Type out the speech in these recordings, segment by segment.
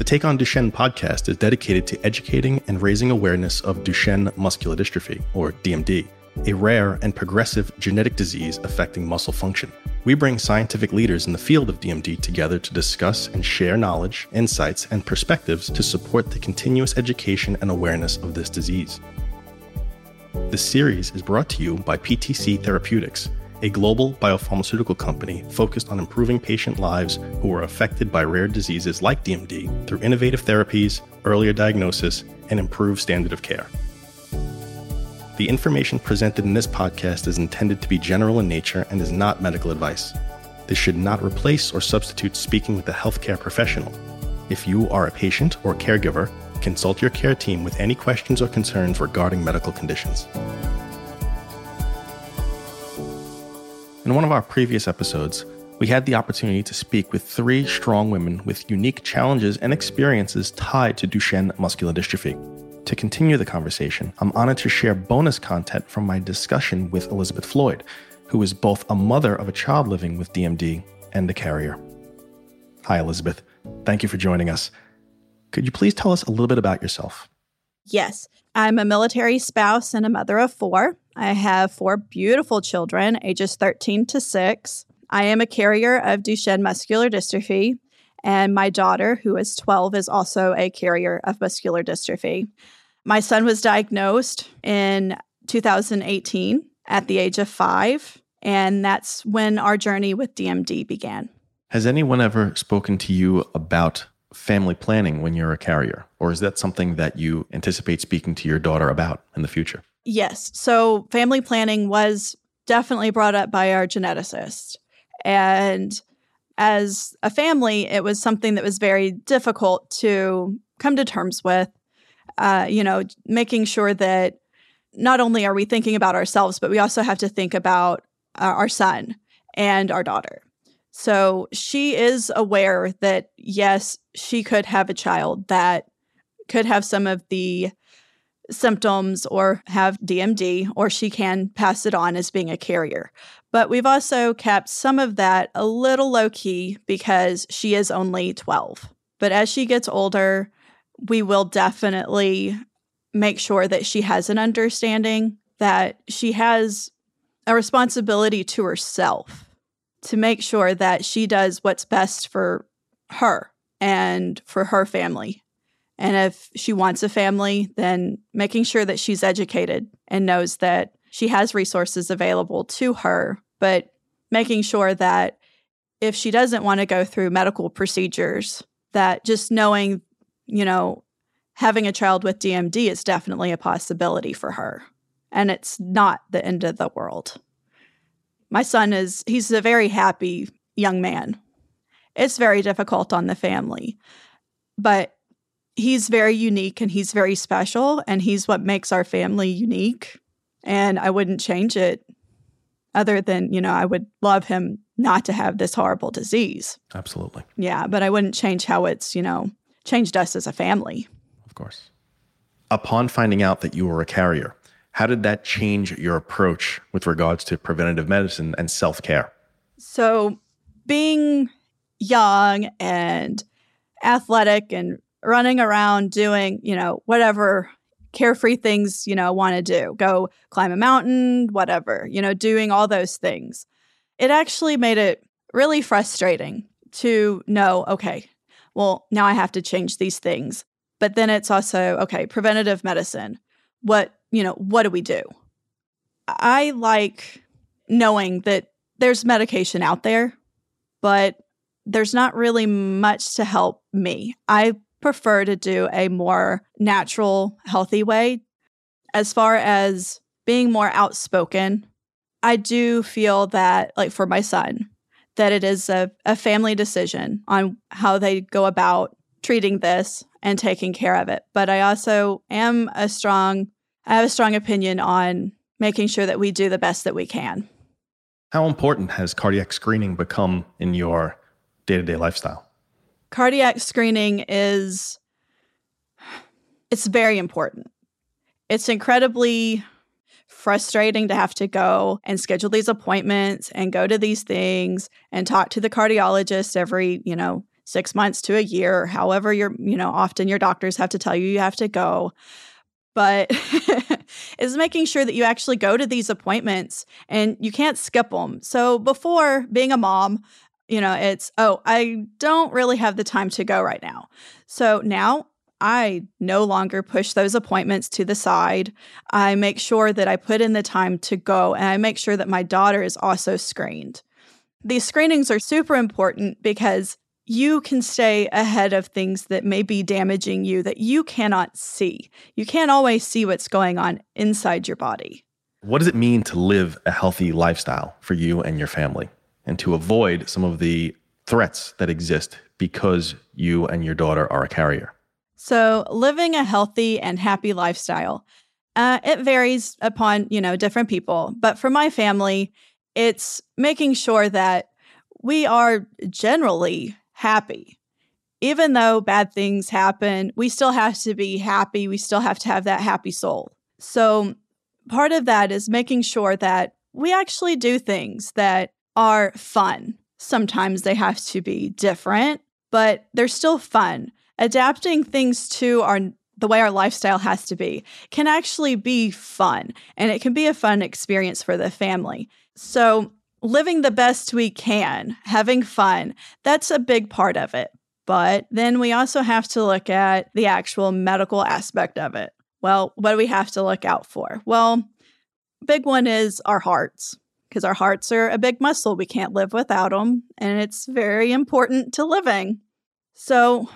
The Take on Duchenne podcast is dedicated to educating and raising awareness of Duchenne muscular dystrophy, or DMD, a rare and progressive genetic disease affecting muscle function. We bring scientific leaders in the field of DMD together to discuss and share knowledge, insights, and perspectives to support the continuous education and awareness of this disease. This series is brought to you by PTC Therapeutics, a global biopharmaceutical company focused on improving patient lives who are affected by rare diseases like DMD through innovative therapies, earlier diagnosis, and improved standard of care. The information presented in this podcast is intended to be general in nature and is not medical advice. This should not replace or substitute speaking with a healthcare professional. If you are a patient or caregiver, consult your care team with any questions or concerns regarding medical conditions. In one of our previous episodes, we had the opportunity to speak with three strong women with unique challenges and experiences tied to Duchenne muscular dystrophy. To continue the conversation, I'm honored to share bonus content from my discussion with Elizabeth Floyd, who is both a mother of a child living with DMD and a carrier. Hi, Elizabeth. Thank you for joining us. Could you please tell us a little bit about yourself? Yes, I'm a military spouse and a mother of four. I have four beautiful children, ages 13 to 6. I am a carrier of Duchenne muscular dystrophy, and my daughter, who is 12, is also a carrier of muscular dystrophy. My son was diagnosed in 2018 at the age of five, and that's when our journey with DMD began. Has anyone ever spoken to you about family planning when you're a carrier? Or is that something that you anticipate speaking to your daughter about in the future? Yes. So, family planning was definitely brought up by our geneticist. And as a family, it was something that was very difficult to come to terms with. Uh, you know, making sure that not only are we thinking about ourselves, but we also have to think about uh, our son and our daughter. So she is aware that, yes, she could have a child that could have some of the symptoms or have DMD, or she can pass it on as being a carrier. But we've also kept some of that a little low key because she is only 12. But as she gets older, we will definitely make sure that she has an understanding that she has a responsibility to herself to make sure that she does what's best for her and for her family. And if she wants a family, then making sure that she's educated and knows that she has resources available to her, but making sure that if she doesn't want to go through medical procedures, that just knowing, you know, having a child with DMD is definitely a possibility for her. And it's not the end of the world my son is he's a very happy young man. It's very difficult on the family, but he's very unique and he's very special and he's what makes our family unique and I wouldn't change it other than, you know, I would love him not to have this horrible disease. Absolutely. Yeah, but I wouldn't change how it's, you know, changed us as a family. Of course. Upon finding out that you were a carrier, how did that change your approach with regards to preventative medicine and self care? So, being young and athletic and running around doing, you know, whatever carefree things, you know, want to do, go climb a mountain, whatever, you know, doing all those things. It actually made it really frustrating to know, okay, well, now I have to change these things. But then it's also, okay, preventative medicine. What you know, what do we do? I like knowing that there's medication out there, but there's not really much to help me. I prefer to do a more natural, healthy way. As far as being more outspoken, I do feel that, like for my son, that it is a, a family decision on how they go about treating this and taking care of it. But I also am a strong I have a strong opinion on making sure that we do the best that we can. How important has cardiac screening become in your day to day lifestyle? Cardiac screening is it's very important. It's incredibly frustrating to have to go and schedule these appointments and go to these things and talk to the cardiologist every, you know, six months to a year, however you're, you know, often your doctors have to tell you you have to go. But is making sure that you actually go to these appointments and you can't skip them. So before being a mom, you know, it's, oh, I don't really have the time to go right now. So now I no longer push those appointments to the side. I make sure that I put in the time to go and I make sure that my daughter is also screened. These screenings are super important because you can stay ahead of things that may be damaging you that you cannot see. You can't always see what's going on inside your body. What does it mean to live a healthy lifestyle for you and your family and to avoid some of the threats that exist because you and your daughter are a carrier? So, living a healthy and happy lifestyle, uh, it varies upon you know different people. But for my family, it's making sure that we are generally happy. Even though bad things happen, we still have to be happy. We still have to have that happy soul. So, part of that is making sure that we actually do things that are fun. Sometimes they have to be different, but they're still fun adapting things to our the way our lifestyle has to be can actually be fun and it can be a fun experience for the family. So, living the best we can, having fun, that's a big part of it. But then we also have to look at the actual medical aspect of it. Well, what do we have to look out for? Well, big one is our hearts because our hearts are a big muscle. We can't live without them, and it's very important to living. So,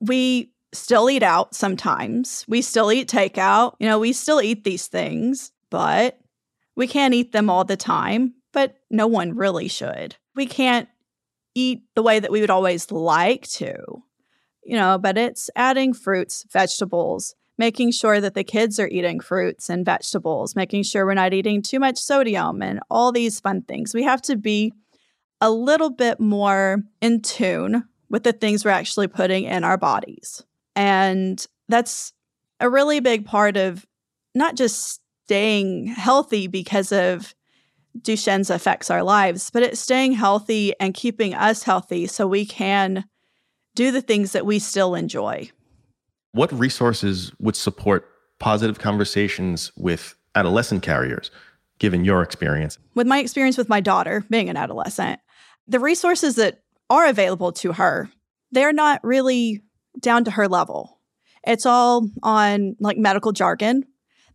we still eat out sometimes. We still eat takeout. You know, we still eat these things, but we can't eat them all the time, but no one really should. We can't eat the way that we would always like to, you know, but it's adding fruits, vegetables, making sure that the kids are eating fruits and vegetables, making sure we're not eating too much sodium and all these fun things. We have to be a little bit more in tune with the things we're actually putting in our bodies. And that's a really big part of not just staying healthy because of Duchenne's affects our lives, but it's staying healthy and keeping us healthy so we can do the things that we still enjoy. What resources would support positive conversations with adolescent carriers, given your experience? With my experience with my daughter being an adolescent, the resources that are available to her, they're not really down to her level. It's all on like medical jargon.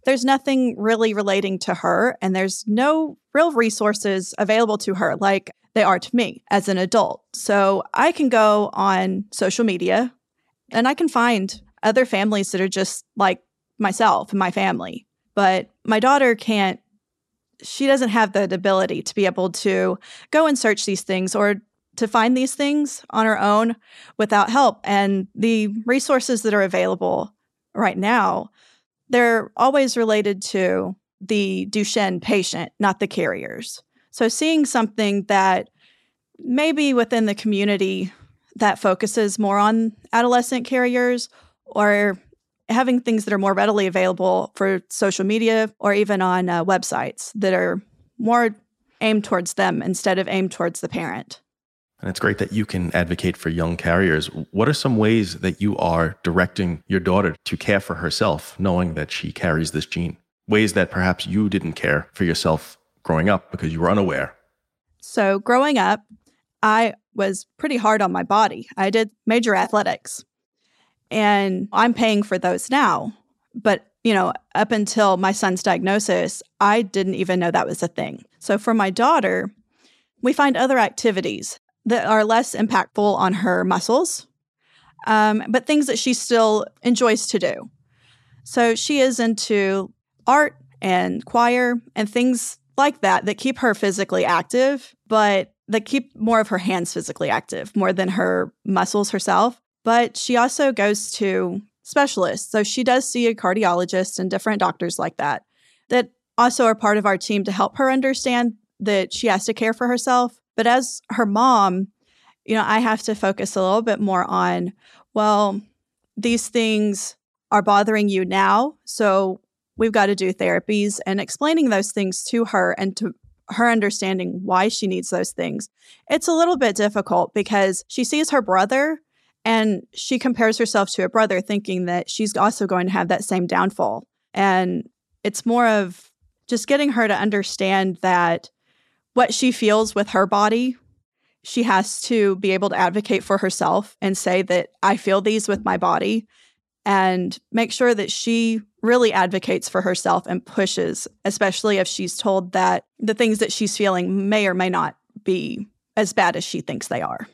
There's nothing really relating to her, and there's no real resources available to her like they are to me as an adult. So I can go on social media and I can find other families that are just like myself and my family. But my daughter can't, she doesn't have the ability to be able to go and search these things or to find these things on her own without help. And the resources that are available right now, they're always related to the Duchenne patient, not the carriers. So seeing something that maybe within the community that focuses more on adolescent carriers or having things that are more readily available for social media or even on uh, websites that are more aimed towards them instead of aimed towards the parent. And it's great that you can advocate for young carriers. What are some ways that you are directing your daughter to care for herself, knowing that she carries this gene? Ways that perhaps you didn't care for yourself growing up because you were unaware. So, growing up, I was pretty hard on my body. I did major athletics, and I'm paying for those now. But, you know, up until my son's diagnosis, I didn't even know that was a thing. So, for my daughter, we find other activities that are less impactful on her muscles, um, but things that she still enjoys to do. So she is into art and choir and things like that that keep her physically active, but that keep more of her hands physically active more than her muscles herself. But she also goes to specialists. So she does see a cardiologist and different doctors like that that also are part of our team to help her understand that she has to care for herself but as her mom, you know, I have to focus a little bit more on, well, these things are bothering you now. So we've got to do therapies and explaining those things to her and to her understanding why she needs those things. It's a little bit difficult because she sees her brother and she compares herself to a brother, thinking that she's also going to have that same downfall. And it's more of just getting her to understand that what she feels with her body, she has to be able to advocate for herself and say that I feel these with my body and make sure that she really advocates for herself and pushes, especially if she's told that the things that she's feeling may or may not be as bad as she thinks they are.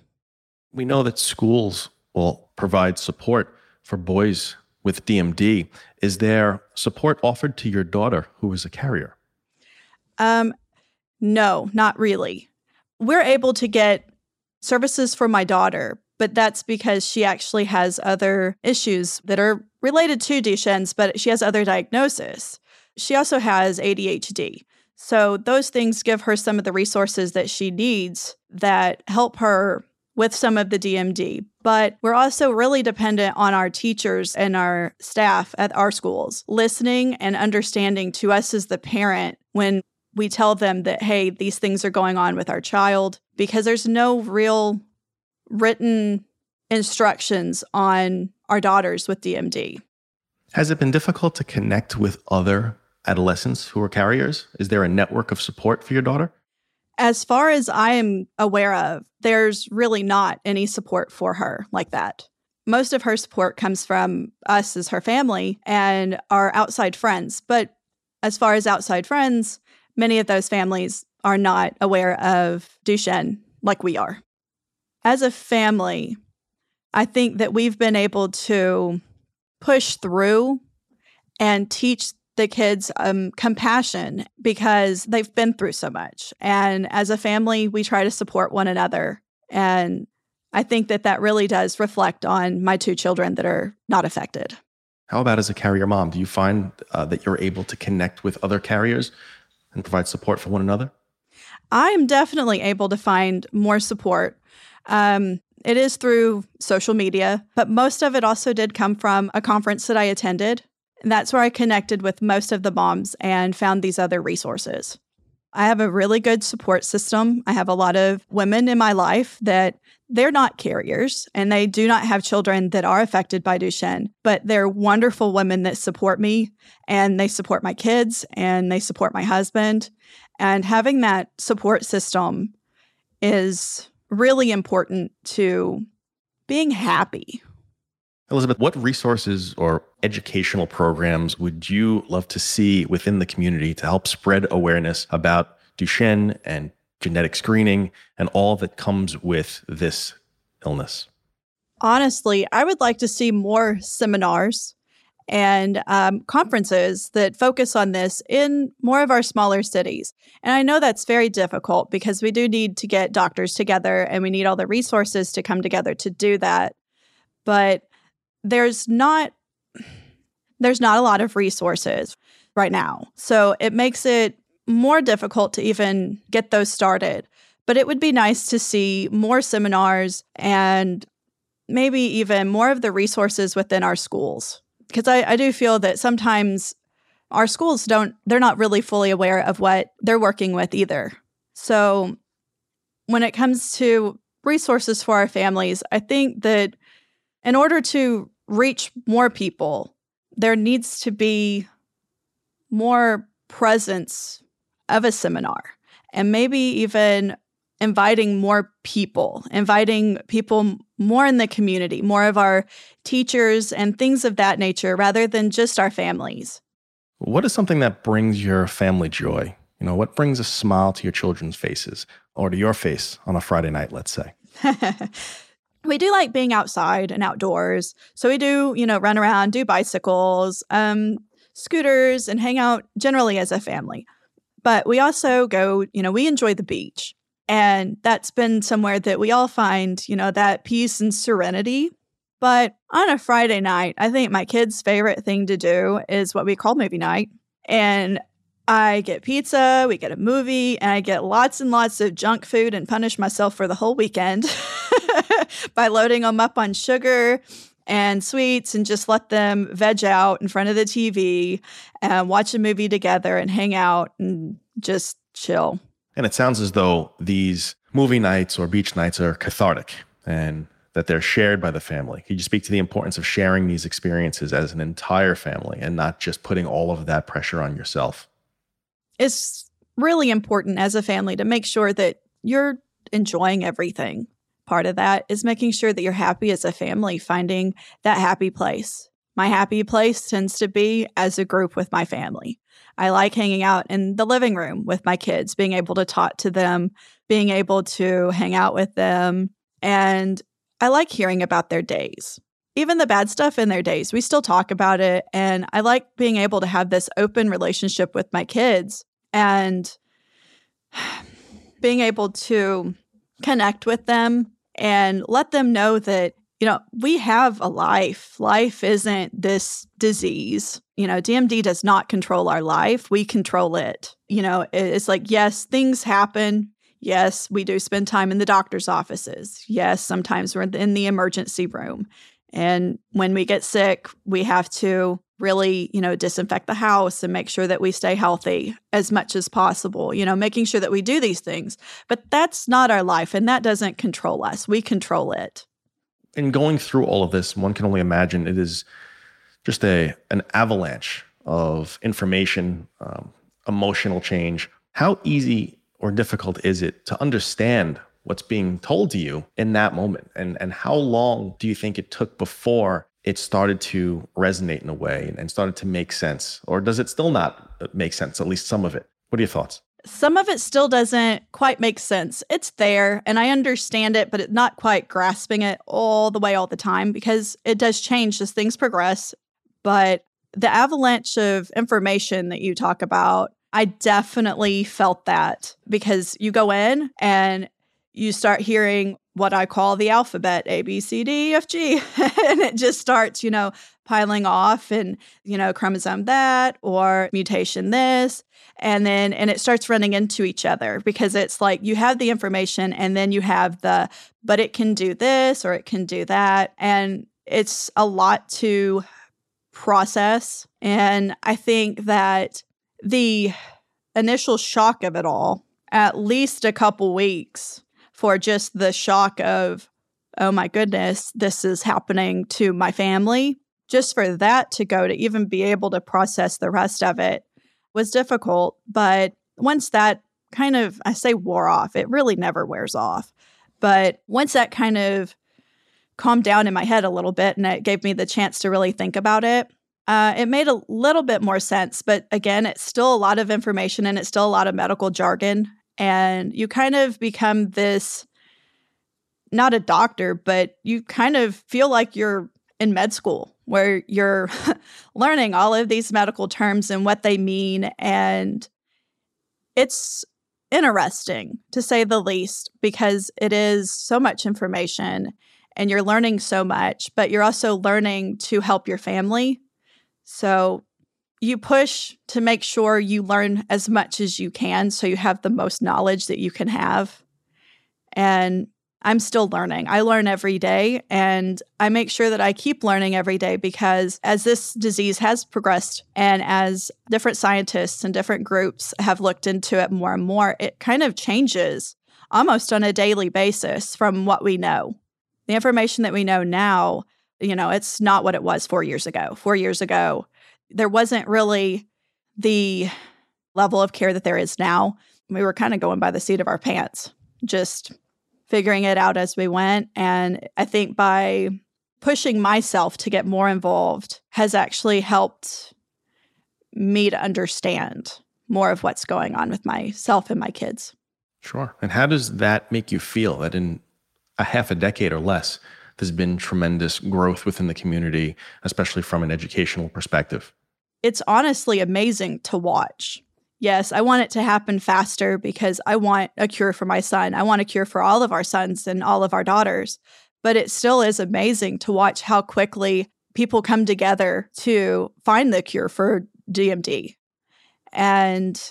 We know that schools will provide support for boys with DMD. Is there support offered to your daughter who is a carrier? Um, no, not really. We're able to get services for my daughter, but that's because she actually has other issues that are related to Duchenne's, but she has other diagnosis. She also has ADHD. So those things give her some of the resources that she needs that help her with some of the DMD. But we're also really dependent on our teachers and our staff at our schools listening and understanding to us as the parent when we tell them that, hey, these things are going on with our child, because there's no real written instructions on our daughters with DMD. Has it been difficult to connect with other adolescents who are carriers? Is there a network of support for your daughter? As far as I am aware of, there's really not any support for her like that. Most of her support comes from us as her family and our outside friends. But as far as outside friends, many of those families are not aware of Duchenne like we are. As a family, I think that we've been able to push through and teach the kids um, compassion because they've been through so much. And as a family, we try to support one another. And I think that that really does reflect on my two children that are not affected. How about as a carrier mom? Do you find uh, that you're able to connect with other carriers and provide support for one another? I'm definitely able to find more support. Um, it is through social media, but most of it also did come from a conference that I attended that's where I connected with most of the moms and found these other resources. I have a really good support system. I have a lot of women in my life that they're not carriers and they do not have children that are affected by Duchenne, but they're wonderful women that support me and they support my kids and they support my husband. And having that support system is really important to being happy Elizabeth, what resources or educational programs would you love to see within the community to help spread awareness about Duchenne and genetic screening and all that comes with this illness? Honestly, I would like to see more seminars and um, conferences that focus on this in more of our smaller cities. And I know that's very difficult because we do need to get doctors together and we need all the resources to come together to do that. But there's not there's not a lot of resources right now. So it makes it more difficult to even get those started. But it would be nice to see more seminars and maybe even more of the resources within our schools. Because I, I do feel that sometimes our schools don't, they're not really fully aware of what they're working with either. So when it comes to resources for our families, I think that in order to reach more people, there needs to be more presence of a seminar and maybe even inviting more people, inviting people more in the community, more of our teachers and things of that nature rather than just our families. What is something that brings your family joy? You know, what brings a smile to your children's faces or to your face on a Friday night, let's say? we do like being outside and outdoors. So we do, you know, run around, do bicycles, um, scooters, and hang out generally as a family. But we also go, you know, we enjoy the beach. And that's been somewhere that we all find, you know, that peace and serenity. But on a Friday night, I think my kids' favorite thing to do is what we call movie night. And I get pizza, we get a movie, and I get lots and lots of junk food and punish myself for the whole weekend by loading them up on sugar and sweets and just let them veg out in front of the TV and watch a movie together and hang out and just chill. And it sounds as though these movie nights or beach nights are cathartic and that they're shared by the family. Could you speak to the importance of sharing these experiences as an entire family and not just putting all of that pressure on yourself? It's really important as a family to make sure that you're enjoying everything. Part of that is making sure that you're happy as a family, finding that happy place. My happy place tends to be as a group with my family. I like hanging out in the living room with my kids, being able to talk to them, being able to hang out with them. And I like hearing about their days. Even the bad stuff in their days, we still talk about it. And I like being able to have this open relationship with my kids and being able to connect with them and let them know that you know, we have a life. Life isn't this disease. You know, DMD does not control our life. We control it. You know, it's like, yes, things happen. Yes, we do spend time in the doctor's offices. Yes, sometimes we're in the emergency room. And when we get sick, we have to really, you know, disinfect the house and make sure that we stay healthy as much as possible, you know, making sure that we do these things. But that's not our life and that doesn't control us. We control it in going through all of this, one can only imagine it is just a an avalanche of information, um, emotional change. How easy or difficult is it to understand what's being told to you in that moment? And and how long do you think it took before it started to resonate in a way and started to make sense? Or does it still not uh, make sense, at least some of it? What are your thoughts? some of it still doesn't quite make sense. It's there and I understand it, but it's not quite grasping it all the way all the time because it does change as things progress. But the avalanche of information that you talk about, I definitely felt that because you go in and you start hearing what I call the alphabet A, B, C, D, F, G. and it just starts, you know, piling off and, you know, chromosome that or mutation this. And then, and it starts running into each other because it's like you have the information and then you have the, but it can do this or it can do that. And it's a lot to process. And I think that the initial shock of it all, at least a couple weeks, for just the shock of, oh my goodness, this is happening to my family. Just for that to go to even be able to process the rest of it was difficult. But once that kind of, I say wore off, it really never wears off. But once that kind of calmed down in my head a little bit and it gave me the chance to really think about it, uh, it made a little bit more sense. But again, it's still a lot of information and it's still a lot of medical jargon and you kind of become this not a doctor, but you kind of feel like you're in med school where you're learning all of these medical terms and what they mean. And it's interesting to say the least because it is so much information and you're learning so much, but you're also learning to help your family. So you push to make sure you learn as much as you can so you have the most knowledge that you can have. And I'm still learning. I learn every day and I make sure that I keep learning every day because as this disease has progressed and as different scientists and different groups have looked into it more and more, it kind of changes almost on a daily basis from what we know. The information that we know now, you know, it's not what it was 4 years ago. 4 years ago, there wasn't really the level of care that there is now. We were kind of going by the seat of our pants, just figuring it out as we went. And I think by pushing myself to get more involved has actually helped me to understand more of what's going on with myself and my kids. Sure. And how does that make you feel that in a half a decade or less, there's been tremendous growth within the community, especially from an educational perspective? It's honestly amazing to watch. Yes, I want it to happen faster because I want a cure for my son. I want a cure for all of our sons and all of our daughters. But it still is amazing to watch how quickly people come together to find the cure for DMD. And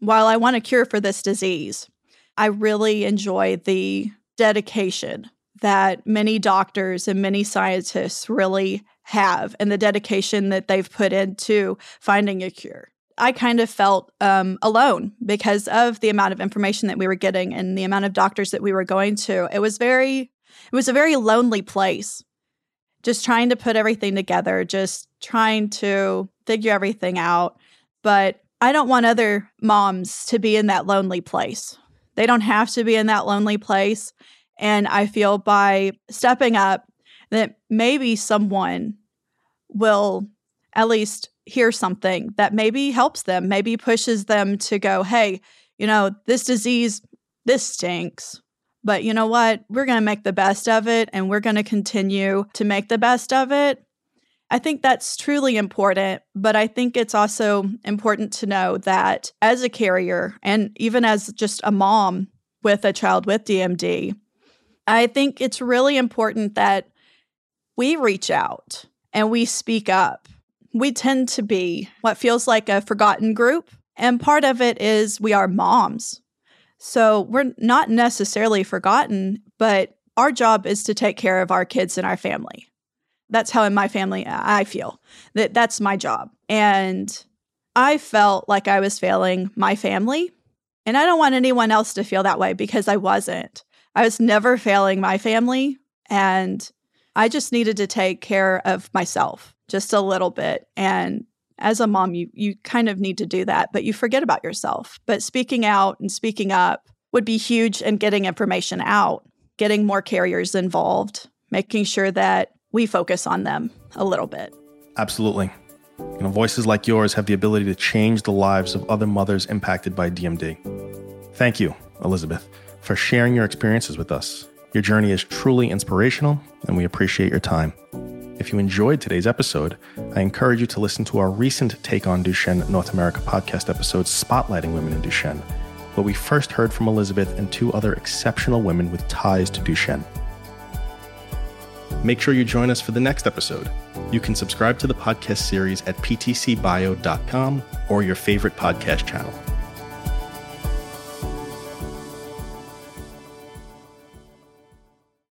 while I want a cure for this disease, I really enjoy the dedication that many doctors and many scientists really have and the dedication that they've put into finding a cure. I kind of felt um, alone because of the amount of information that we were getting and the amount of doctors that we were going to. It was very, it was a very lonely place. Just trying to put everything together, just trying to figure everything out. But I don't want other moms to be in that lonely place. They don't have to be in that lonely place. And I feel by stepping up that maybe someone will at least hear something that maybe helps them, maybe pushes them to go, hey, you know, this disease, this stinks. But you know what? We're going to make the best of it and we're going to continue to make the best of it. I think that's truly important, but I think it's also important to know that as a carrier and even as just a mom with a child with DMD, I think it's really important that we reach out and we speak up. We tend to be what feels like a forgotten group, and part of it is we are moms. So we're not necessarily forgotten, but our job is to take care of our kids and our family that's how in my family I feel that that's my job. And I felt like I was failing my family. And I don't want anyone else to feel that way because I wasn't. I was never failing my family. And I just needed to take care of myself just a little bit. And as a mom, you, you kind of need to do that, but you forget about yourself. But speaking out and speaking up would be huge in getting information out, getting more carriers involved, making sure that we focus on them a little bit. Absolutely. You know, voices like yours have the ability to change the lives of other mothers impacted by DMD. Thank you, Elizabeth, for sharing your experiences with us. Your journey is truly inspirational, and we appreciate your time. If you enjoyed today's episode, I encourage you to listen to our recent Take on Duchenne North America podcast episode spotlighting women in Duchenne, where we first heard from Elizabeth and two other exceptional women with ties to Duchenne. Make sure you join us for the next episode. You can subscribe to the podcast series at ptcbio.com or your favorite podcast channel.